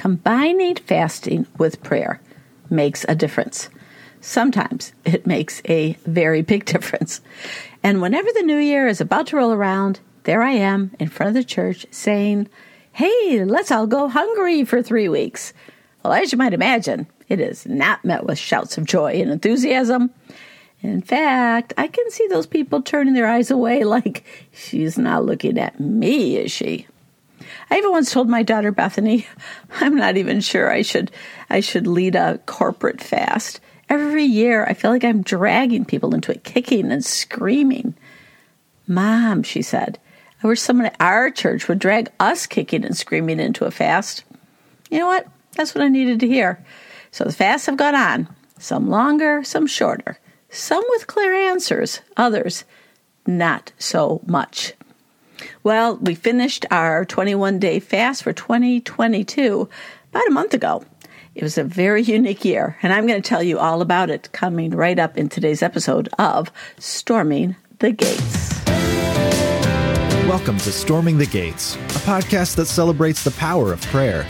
combining fasting with prayer makes a difference. Sometimes it makes a very big difference. And whenever the new year is about to roll around, there I am in front of the church saying, Hey, let's all go hungry for three weeks. Well, as you might imagine, it is not met with shouts of joy and enthusiasm. In fact, I can see those people turning their eyes away like, she's not looking at me, is she? I even once told my daughter Bethany, I'm not even sure I should I should lead a corporate fast. Every year I feel like I'm dragging people into it, kicking and screaming. Mom, she said, I wish someone at our church would drag us kicking and screaming into a fast. You know what? That's what I needed to hear. So the fasts have gone on, some longer, some shorter, some with clear answers, others not so much. Well, we finished our 21 day fast for 2022 about a month ago. It was a very unique year, and I'm going to tell you all about it coming right up in today's episode of Storming the Gates. Welcome to Storming the Gates, a podcast that celebrates the power of prayer.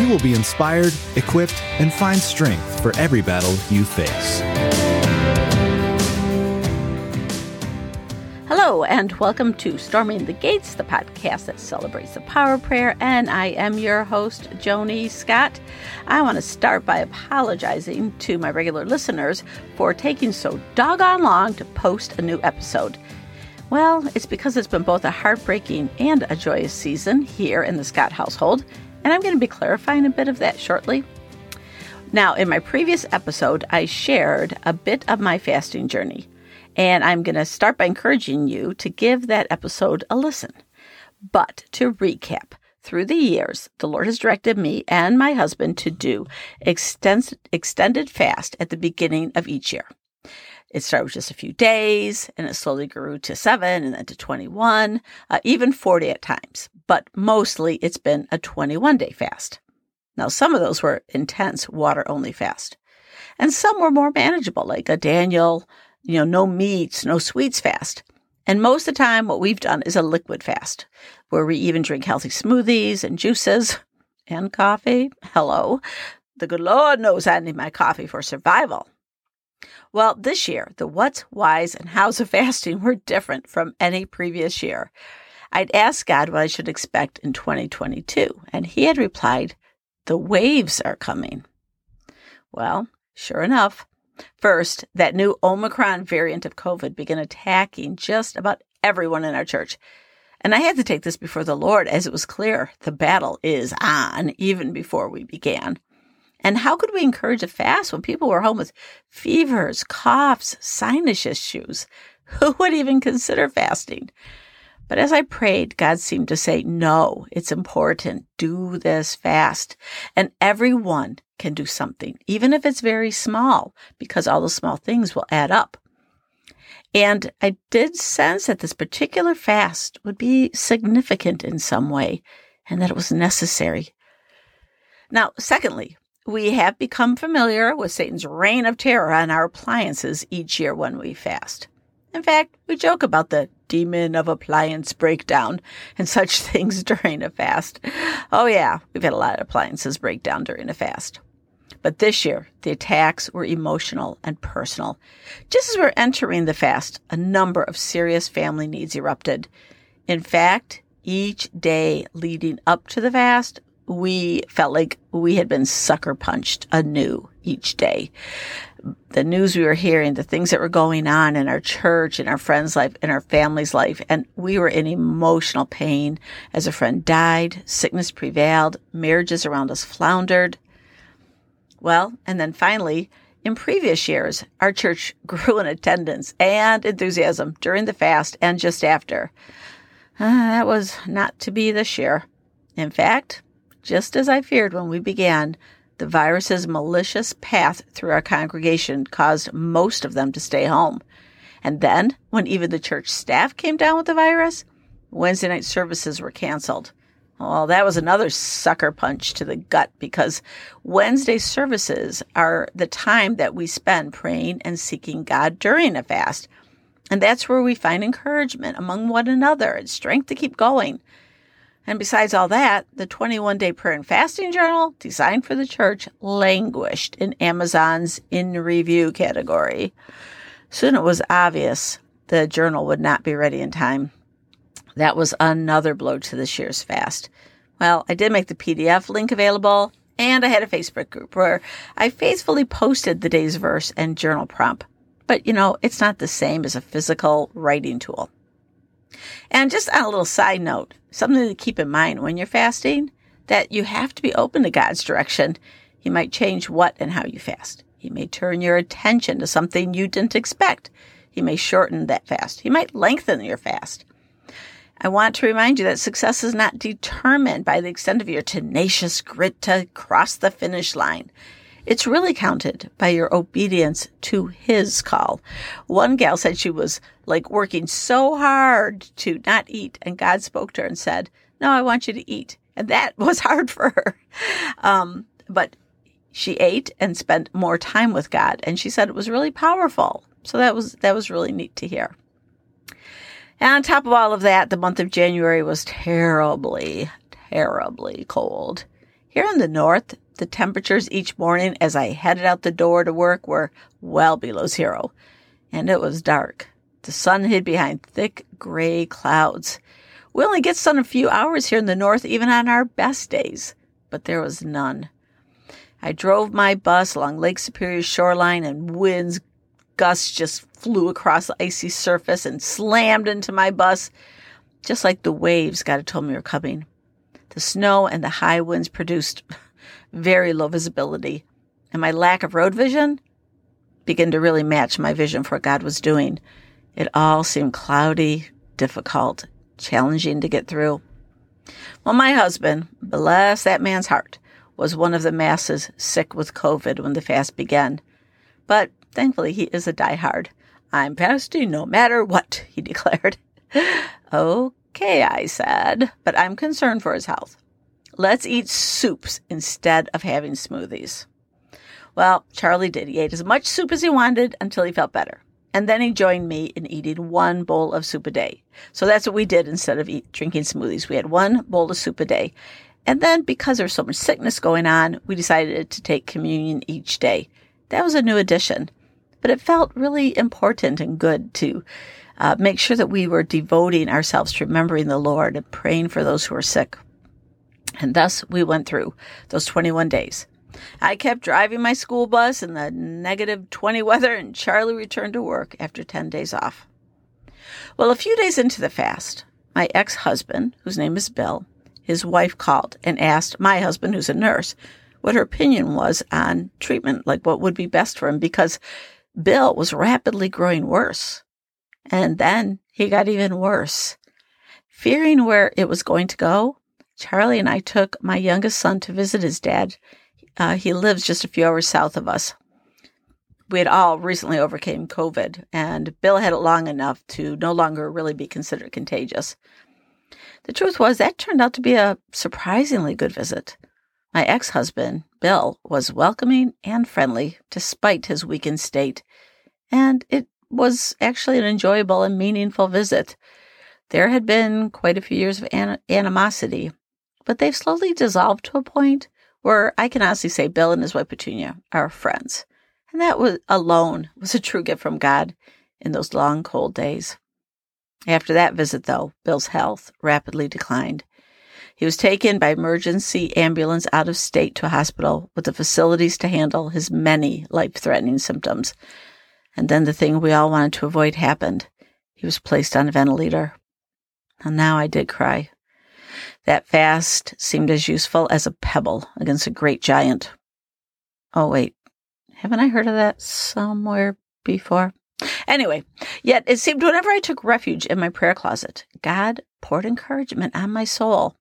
You will be inspired, equipped, and find strength for every battle you face. Hello, and welcome to Storming the Gates, the podcast that celebrates the power of prayer. And I am your host, Joni Scott. I want to start by apologizing to my regular listeners for taking so doggone long to post a new episode. Well, it's because it's been both a heartbreaking and a joyous season here in the Scott household, and I'm going to be clarifying a bit of that shortly. Now, in my previous episode, I shared a bit of my fasting journey. And I'm going to start by encouraging you to give that episode a listen. But to recap, through the years, the Lord has directed me and my husband to do extens- extended fast at the beginning of each year. It started with just a few days and it slowly grew to seven and then to 21, uh, even 40 at times. But mostly it's been a 21 day fast. Now, some of those were intense water only fast, and some were more manageable, like a Daniel you know, no meats, no sweets fast. And most of the time, what we've done is a liquid fast, where we even drink healthy smoothies and juices and coffee. Hello. The good Lord knows I need my coffee for survival. Well, this year, the what's, whys, and how's of fasting were different from any previous year. I'd asked God what I should expect in 2022, and He had replied, The waves are coming. Well, sure enough, First, that new Omicron variant of COVID began attacking just about everyone in our church. And I had to take this before the Lord as it was clear the battle is on even before we began. And how could we encourage a fast when people were home with fevers, coughs, sinus issues? Who would even consider fasting? But as I prayed, God seemed to say, No, it's important. Do this fast. And everyone can do something, even if it's very small, because all the small things will add up. And I did sense that this particular fast would be significant in some way and that it was necessary. Now, secondly, we have become familiar with Satan's reign of terror on our appliances each year when we fast. In fact, we joke about the demon of appliance breakdown and such things during a fast. Oh, yeah, we've had a lot of appliances break down during a fast. But this year, the attacks were emotional and personal. Just as we we're entering the fast, a number of serious family needs erupted. In fact, each day leading up to the fast, we felt like we had been sucker punched anew each day. The news we were hearing, the things that were going on in our church, in our friends' life, in our family's life, and we were in emotional pain as a friend died, sickness prevailed, marriages around us floundered. Well, and then finally, in previous years, our church grew in attendance and enthusiasm during the fast and just after. Uh, that was not to be this year. In fact, just as I feared when we began, the virus's malicious path through our congregation caused most of them to stay home. And then, when even the church staff came down with the virus, Wednesday night services were canceled. Well, that was another sucker punch to the gut because Wednesday services are the time that we spend praying and seeking God during a fast. And that's where we find encouragement among one another and strength to keep going. And besides all that, the 21 day prayer and fasting journal designed for the church languished in Amazon's in review category. Soon it was obvious the journal would not be ready in time. That was another blow to this year's fast. Well, I did make the PDF link available, and I had a Facebook group where I faithfully posted the day's verse and journal prompt. But you know, it's not the same as a physical writing tool. And just on a little side note, something to keep in mind when you're fasting that you have to be open to God's direction. He might change what and how you fast. He may turn your attention to something you didn't expect. He may shorten that fast. He might lengthen your fast. I want to remind you that success is not determined by the extent of your tenacious grit to cross the finish line. It's really counted by your obedience to his call. One gal said she was like working so hard to not eat, and God spoke to her and said, No, I want you to eat. And that was hard for her. Um, but she ate and spent more time with God, and she said it was really powerful. So that was that was really neat to hear. And on top of all of that, the month of January was terribly, terribly cold. Here in the north, the temperatures each morning as I headed out the door to work were well below zero, and it was dark. The sun hid behind thick gray clouds. We only get sun a few hours here in the north, even on our best days, but there was none. I drove my bus along Lake Superior's shoreline, and winds gusts just flew across the icy surface and slammed into my bus, just like the waves God had told me were coming. The snow and the high winds produced very low visibility, and my lack of road vision began to really match my vision for what God was doing. It all seemed cloudy, difficult, challenging to get through. Well, my husband, bless that man's heart, was one of the masses sick with COVID when the fast began. But thankfully, he is a diehard. I'm fasting no matter what, he declared. okay, I said, but I'm concerned for his health. Let's eat soups instead of having smoothies. Well, Charlie did. He ate as much soup as he wanted until he felt better. And then he joined me in eating one bowl of soup a day. So that's what we did instead of eat, drinking smoothies. We had one bowl of soup a day. And then because there's so much sickness going on, we decided to take communion each day. That was a new addition. But it felt really important and good to uh, make sure that we were devoting ourselves to remembering the Lord and praying for those who are sick. And thus we went through those 21 days. I kept driving my school bus in the negative 20 weather, and Charlie returned to work after 10 days off. Well, a few days into the fast, my ex husband, whose name is Bill, his wife called and asked my husband, who's a nurse, what her opinion was on treatment, like what would be best for him, because Bill was rapidly growing worse. And then he got even worse. Fearing where it was going to go, Charlie and I took my youngest son to visit his dad. Uh, he lives just a few hours south of us. We had all recently overcame COVID, and Bill had it long enough to no longer really be considered contagious. The truth was, that turned out to be a surprisingly good visit. My ex husband, Bill, was welcoming and friendly despite his weakened state, and it was actually an enjoyable and meaningful visit. There had been quite a few years of an- animosity, but they've slowly dissolved to a point where I can honestly say Bill and his wife Petunia are friends. And that was alone was a true gift from God in those long, cold days. After that visit, though, Bill's health rapidly declined. He was taken by emergency ambulance out of state to a hospital with the facilities to handle his many life threatening symptoms. And then the thing we all wanted to avoid happened. He was placed on a ventilator. And now I did cry. That fast seemed as useful as a pebble against a great giant. Oh, wait. Haven't I heard of that somewhere before? Anyway, yet it seemed whenever I took refuge in my prayer closet, God poured encouragement on my soul.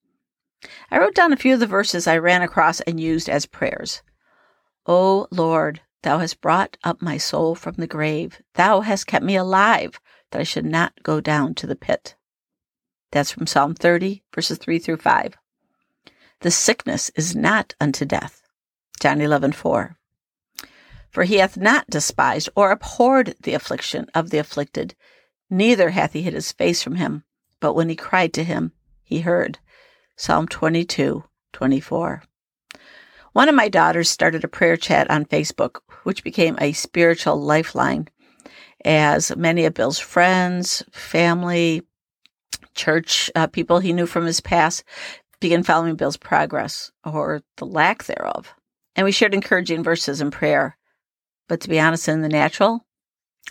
I wrote down a few of the verses I ran across and used as prayers. O Lord, thou hast brought up my soul from the grave. Thou hast kept me alive, that I should not go down to the pit. That's from Psalm 30, verses 3 through 5. The sickness is not unto death. John 11, 4. For he hath not despised or abhorred the affliction of the afflicted, neither hath he hid his face from him. But when he cried to him, he heard. Psalm 22, 24. One of my daughters started a prayer chat on Facebook, which became a spiritual lifeline as many of Bill's friends, family, church uh, people he knew from his past began following Bill's progress or the lack thereof. And we shared encouraging verses in prayer. But to be honest, in the natural,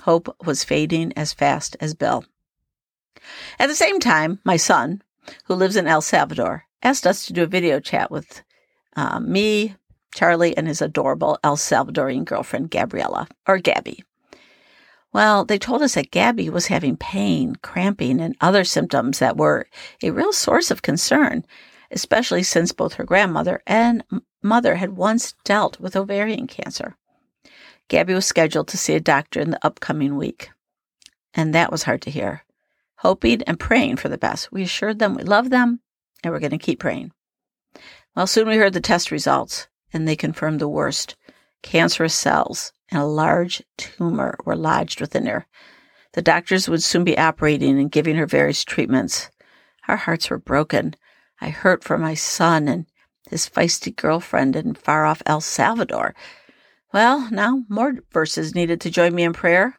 hope was fading as fast as Bill. At the same time, my son, who lives in El Salvador, asked us to do a video chat with uh, me, Charlie, and his adorable El Salvadorian girlfriend, Gabriella, or Gabby. Well, they told us that Gabby was having pain, cramping, and other symptoms that were a real source of concern, especially since both her grandmother and mother had once dealt with ovarian cancer. Gabby was scheduled to see a doctor in the upcoming week. And that was hard to hear. Hoping and praying for the best. We assured them we love them and we're going to keep praying. Well, soon we heard the test results and they confirmed the worst. Cancerous cells and a large tumor were lodged within her. The doctors would soon be operating and giving her various treatments. Our hearts were broken. I hurt for my son and his feisty girlfriend in far off El Salvador. Well, now more verses needed to join me in prayer.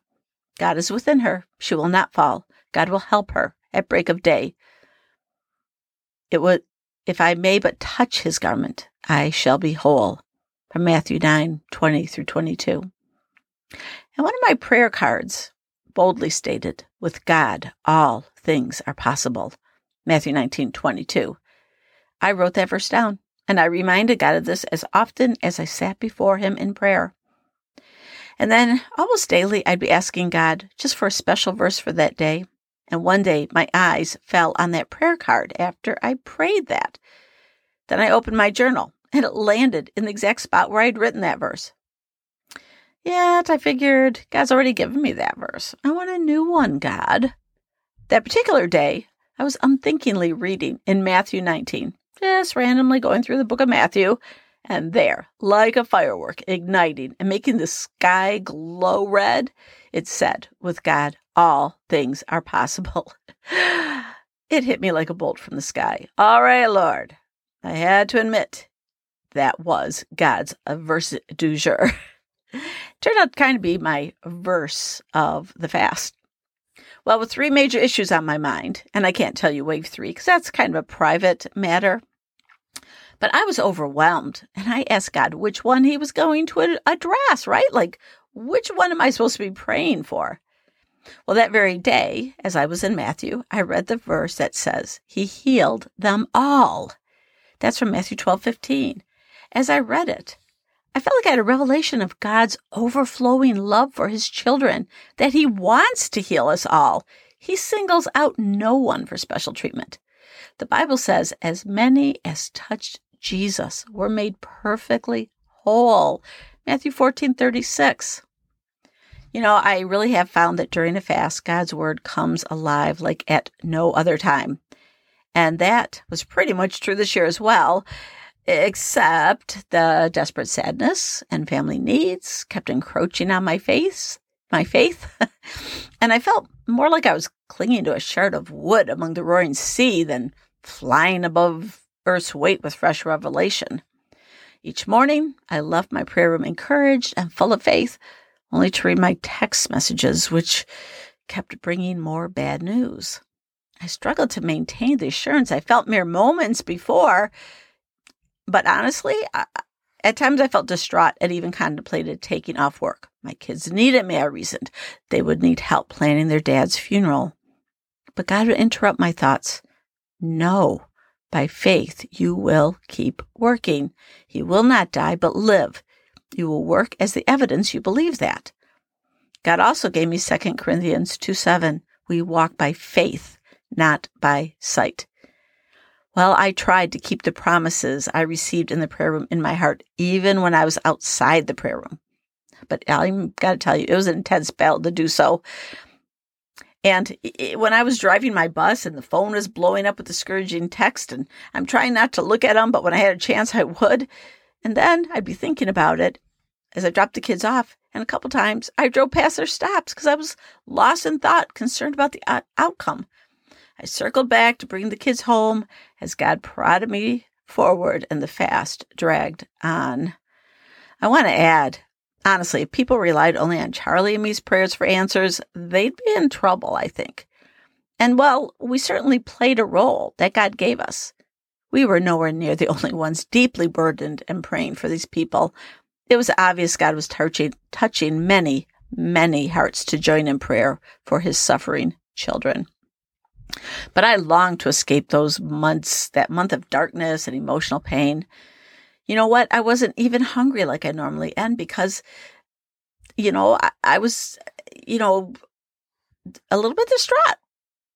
God is within her. She will not fall. God will help her at break of day. It would, if I may but touch his garment, I shall be whole. From Matthew 9, 20 through 22. And one of my prayer cards boldly stated, with God, all things are possible. Matthew 19, 22. I wrote that verse down, and I reminded God of this as often as I sat before Him in prayer. And then almost daily, I'd be asking God just for a special verse for that day. And one day, my eyes fell on that prayer card after I prayed that. Then I opened my journal, and it landed in the exact spot where I'd written that verse. Yet I figured God's already given me that verse. I want a new one, God. That particular day, I was unthinkingly reading in Matthew 19, just randomly going through the book of Matthew, and there, like a firework igniting and making the sky glow red, it said, With God, all things are possible. it hit me like a bolt from the sky. All right, Lord. I had to admit, that was God's verse du jour. Turned out to kind of be my verse of the fast. Well, with three major issues on my mind, and I can't tell you wave three because that's kind of a private matter, but I was overwhelmed and I asked God which one He was going to address, right? Like, which one am I supposed to be praying for? Well, that very day, as I was in Matthew, I read the verse that says, He healed them all. That's from Matthew 12 15. As I read it, I felt like I had a revelation of God's overflowing love for his children, that he wants to heal us all. He singles out no one for special treatment. The Bible says, as many as touched Jesus were made perfectly whole. Matthew 14 36. You know, I really have found that during a fast, God's word comes alive like at no other time. And that was pretty much true this year as well except the desperate sadness and family needs kept encroaching on my face, my faith. and I felt more like I was clinging to a shard of wood among the roaring sea than flying above Earth's weight with fresh revelation. Each morning, I left my prayer room encouraged and full of faith, only to read my text messages, which kept bringing more bad news. I struggled to maintain the assurance I felt mere moments before but honestly, I, at times I felt distraught and even contemplated taking off work. My kids needed me, I reasoned. They would need help planning their dad's funeral. But God would interrupt my thoughts. No, by faith, you will keep working. He will not die, but live. You will work as the evidence you believe that. God also gave me 2 Corinthians 2 7. We walk by faith, not by sight. Well, I tried to keep the promises I received in the prayer room in my heart, even when I was outside the prayer room. But I'm got to tell you, it was an intense battle to do so. And it, when I was driving my bus and the phone was blowing up with discouraging text, and I'm trying not to look at them, but when I had a chance, I would. And then I'd be thinking about it as I dropped the kids off. And a couple times I drove past their stops because I was lost in thought, concerned about the outcome. I circled back to bring the kids home as God prodded me forward and the fast dragged on. I want to add, honestly, if people relied only on Charlie and me's prayers for answers, they'd be in trouble, I think. And well, we certainly played a role that God gave us. We were nowhere near the only ones deeply burdened and praying for these people. It was obvious God was touching, touching many, many hearts to join in prayer for his suffering children. But I longed to escape those months, that month of darkness and emotional pain. You know what? I wasn't even hungry like I normally am because, you know, I, I was, you know, a little bit distraught.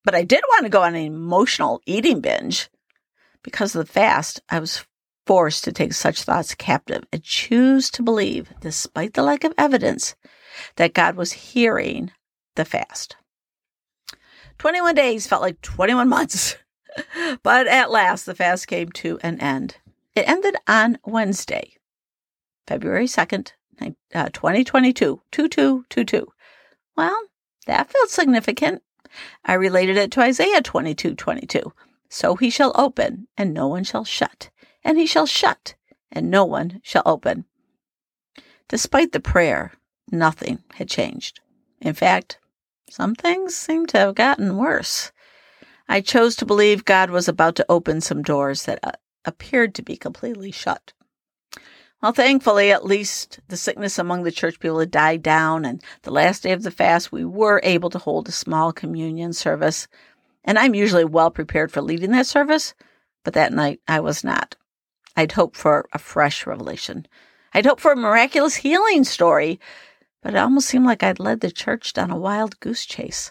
But I did want to go on an emotional eating binge. Because of the fast, I was forced to take such thoughts captive and choose to believe, despite the lack of evidence, that God was hearing the fast. 21 days felt like 21 months. but at last, the fast came to an end. It ended on Wednesday, February 2nd, uh, 2022, 2222. Well, that felt significant. I related it to Isaiah 22 22. So he shall open, and no one shall shut, and he shall shut, and no one shall open. Despite the prayer, nothing had changed. In fact, some things seemed to have gotten worse. I chose to believe God was about to open some doors that uh, appeared to be completely shut. Well, thankfully, at least the sickness among the church people had died down, and the last day of the fast, we were able to hold a small communion service. And I'm usually well prepared for leading that service, but that night I was not. I'd hoped for a fresh revelation. I'd hoped for a miraculous healing story, but it almost seemed like I'd led the church down a wild goose chase.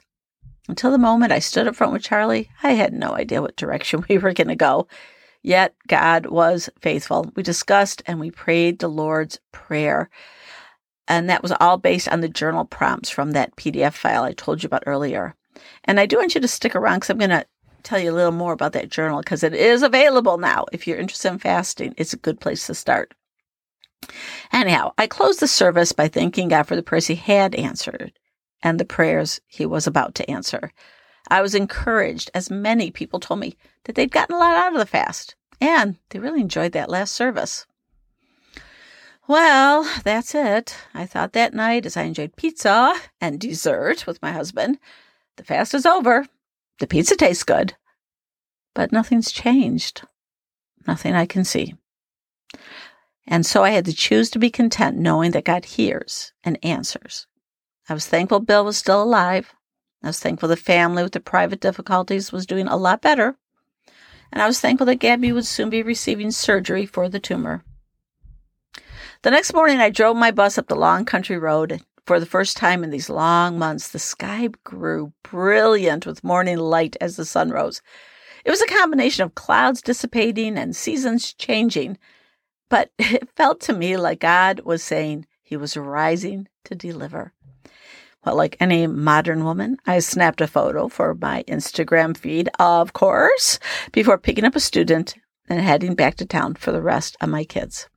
Until the moment I stood up front with Charlie, I had no idea what direction we were going to go. Yet God was faithful. We discussed and we prayed the Lord's Prayer. And that was all based on the journal prompts from that PDF file I told you about earlier. And I do want you to stick around because I'm going to tell you a little more about that journal because it is available now. If you're interested in fasting, it's a good place to start. Anyhow, I closed the service by thanking God for the prayers he had answered and the prayers he was about to answer. I was encouraged, as many people told me, that they'd gotten a lot out of the fast, and they really enjoyed that last service. Well, that's it. I thought that night as I enjoyed pizza and dessert with my husband. The fast is over. The pizza tastes good. But nothing's changed. Nothing I can see. And so I had to choose to be content knowing that God hears and answers. I was thankful Bill was still alive. I was thankful the family with the private difficulties was doing a lot better. And I was thankful that Gabby would soon be receiving surgery for the tumor. The next morning, I drove my bus up the long country road. For the first time in these long months, the sky grew brilliant with morning light as the sun rose. It was a combination of clouds dissipating and seasons changing but it felt to me like God was saying he was rising to deliver. Well, like any modern woman, I snapped a photo for my Instagram feed, of course, before picking up a student and heading back to town for the rest of my kids.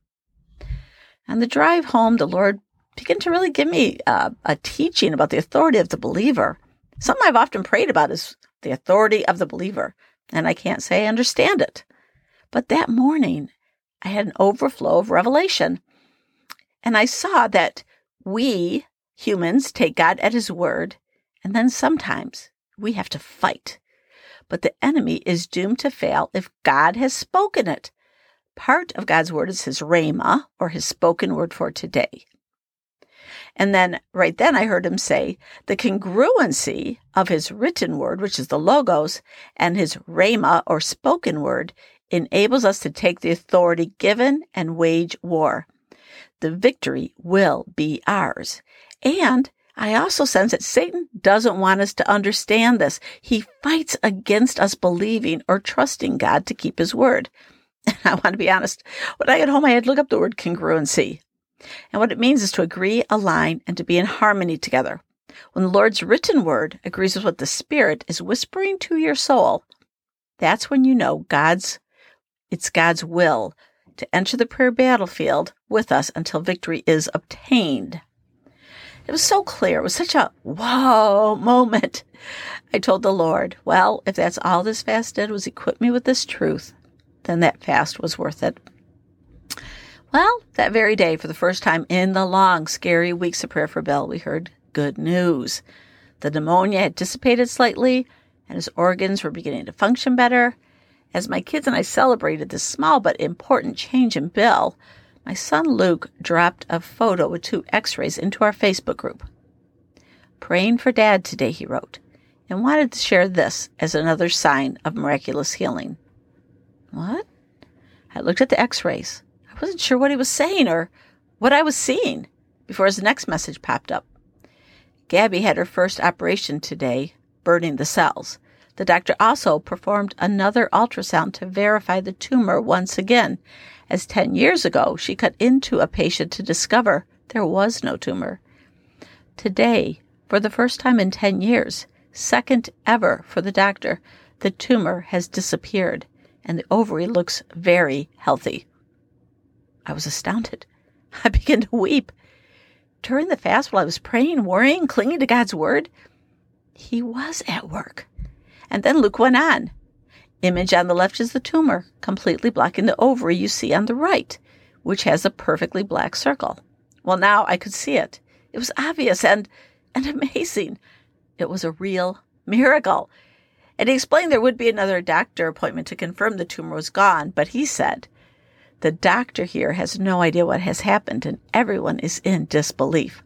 And the drive home, the Lord began to really give me uh, a teaching about the authority of the believer. Something I've often prayed about is the authority of the believer, and I can't say I understand it. But that morning, I had an overflow of revelation. And I saw that we humans take God at his word, and then sometimes we have to fight. But the enemy is doomed to fail if God has spoken it. Part of God's word is his rhema, or his spoken word for today. And then right then I heard him say the congruency of his written word, which is the logos, and his rhema or spoken word enables us to take the authority given and wage war. The victory will be ours. And I also sense that Satan doesn't want us to understand this. He fights against us believing or trusting God to keep his word. And I want to be honest, when I got home, I had to look up the word congruency. And what it means is to agree, align, and to be in harmony together. When the Lord's written word agrees with what the Spirit is whispering to your soul, that's when you know God's it's God's will to enter the prayer battlefield with us until victory is obtained. It was so clear. It was such a whoa moment. I told the Lord, well, if that's all this fast did was equip me with this truth, then that fast was worth it. Well, that very day, for the first time in the long, scary weeks of prayer for Bill, we heard good news. The pneumonia had dissipated slightly, and his organs were beginning to function better. As my kids and I celebrated this small but important change in Bill, my son Luke dropped a photo with two x rays into our Facebook group. Praying for dad today, he wrote, and wanted to share this as another sign of miraculous healing. What? I looked at the x rays. I wasn't sure what he was saying or what I was seeing before his next message popped up. Gabby had her first operation today, burning the cells. The doctor also performed another ultrasound to verify the tumor once again, as 10 years ago she cut into a patient to discover there was no tumor. Today, for the first time in 10 years, second ever for the doctor, the tumor has disappeared and the ovary looks very healthy. I was astounded. I began to weep. During the fast, while I was praying, worrying, clinging to God's word, He was at work. And then Luke went on. Image on the left is the tumor, completely blocking the ovary you see on the right, which has a perfectly black circle. Well, now I could see it. It was obvious and, and amazing. It was a real miracle. And he explained there would be another doctor appointment to confirm the tumor was gone, but he said, the doctor here has no idea what has happened and everyone is in disbelief.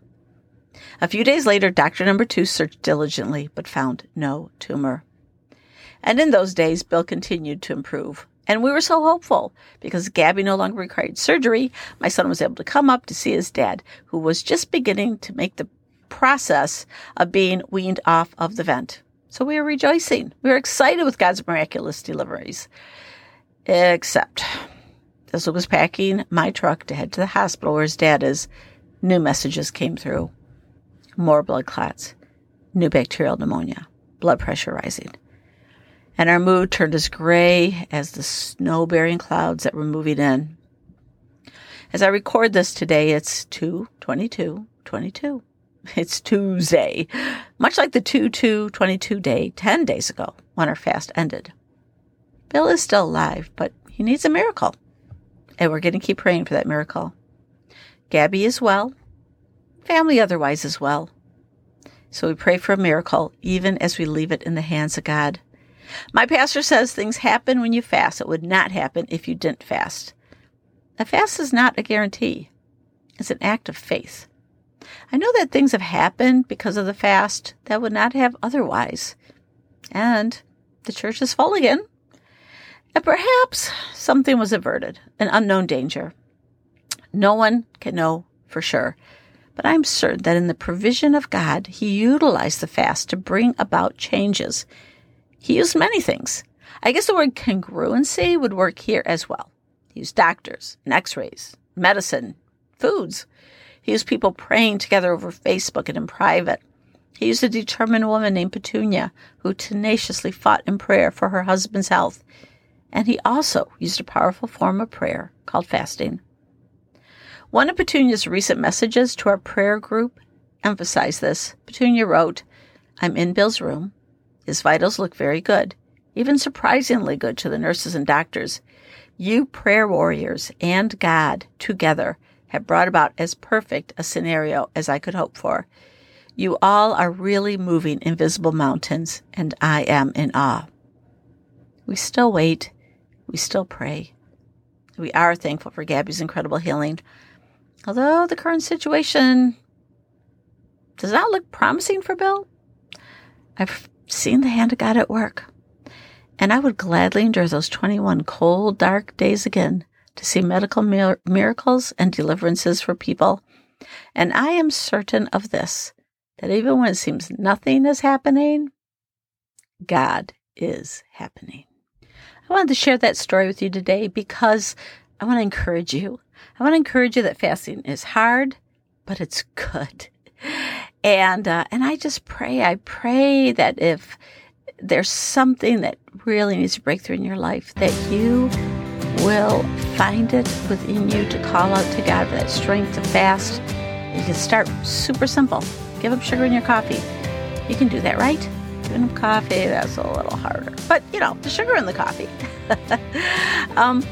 A few days later, doctor number two searched diligently but found no tumor. And in those days, Bill continued to improve. And we were so hopeful because Gabby no longer required surgery. My son was able to come up to see his dad, who was just beginning to make the process of being weaned off of the vent. So we were rejoicing. We were excited with God's miraculous deliveries. Except as I was packing my truck to head to the hospital where his dad is, new messages came through. More blood clots, new bacterial pneumonia, blood pressure rising and our mood turned as gray as the snow bearing clouds that were moving in. As I record this today, it's 2 22 22. It's Tuesday, much like the 2 2 22 day 10 days ago when our fast ended. Bill is still alive, but he needs a miracle. And we're going to keep praying for that miracle. Gabby is well, family otherwise is well. So we pray for a miracle, even as we leave it in the hands of God. My pastor says things happen when you fast. It would not happen if you didn't fast. A fast is not a guarantee, it's an act of faith. I know that things have happened because of the fast that would not have otherwise. And the church is full again. And perhaps something was averted, an unknown danger. No one can know for sure. But I'm certain that in the provision of God, He utilized the fast to bring about changes he used many things. I guess the word congruency would work here as well. He used doctors and x rays, medicine, foods. He used people praying together over Facebook and in private. He used a determined woman named Petunia who tenaciously fought in prayer for her husband's health. And he also used a powerful form of prayer called fasting. One of Petunia's recent messages to our prayer group emphasized this. Petunia wrote, I'm in Bill's room. His vitals look very good, even surprisingly good to the nurses and doctors. You prayer warriors and God together have brought about as perfect a scenario as I could hope for. You all are really moving invisible mountains, and I am in awe. We still wait. We still pray. We are thankful for Gabby's incredible healing. Although the current situation does not look promising for Bill, I've seen the hand of God at work. And I would gladly endure those 21 cold, dark days again to see medical mir- miracles and deliverances for people. And I am certain of this that even when it seems nothing is happening, God is happening. I wanted to share that story with you today because I want to encourage you. I want to encourage you that fasting is hard, but it's good. And uh, and I just pray, I pray that if there's something that really needs to break through in your life, that you will find it within you to call out to God for that strength to fast, You can start super simple. Give up sugar in your coffee. You can do that, right? Giving up coffee, that's a little harder. But, you know, the sugar in the coffee. um,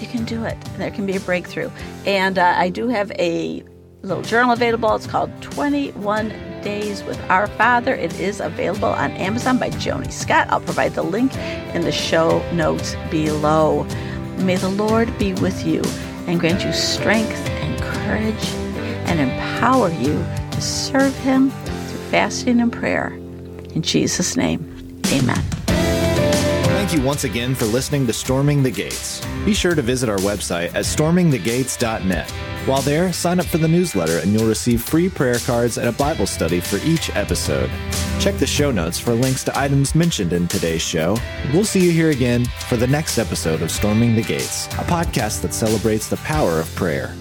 you can do it. There can be a breakthrough. And uh, I do have a little journal available. It's called 21 Days with Our Father. It is available on Amazon by Joni Scott. I'll provide the link in the show notes below. May the Lord be with you and grant you strength and courage and empower you to serve Him through fasting and prayer. In Jesus' name, amen. Thank you once again for listening to Storming the Gates. Be sure to visit our website at stormingthegates.net. While there, sign up for the newsletter and you'll receive free prayer cards and a Bible study for each episode. Check the show notes for links to items mentioned in today's show. We'll see you here again for the next episode of Storming the Gates, a podcast that celebrates the power of prayer.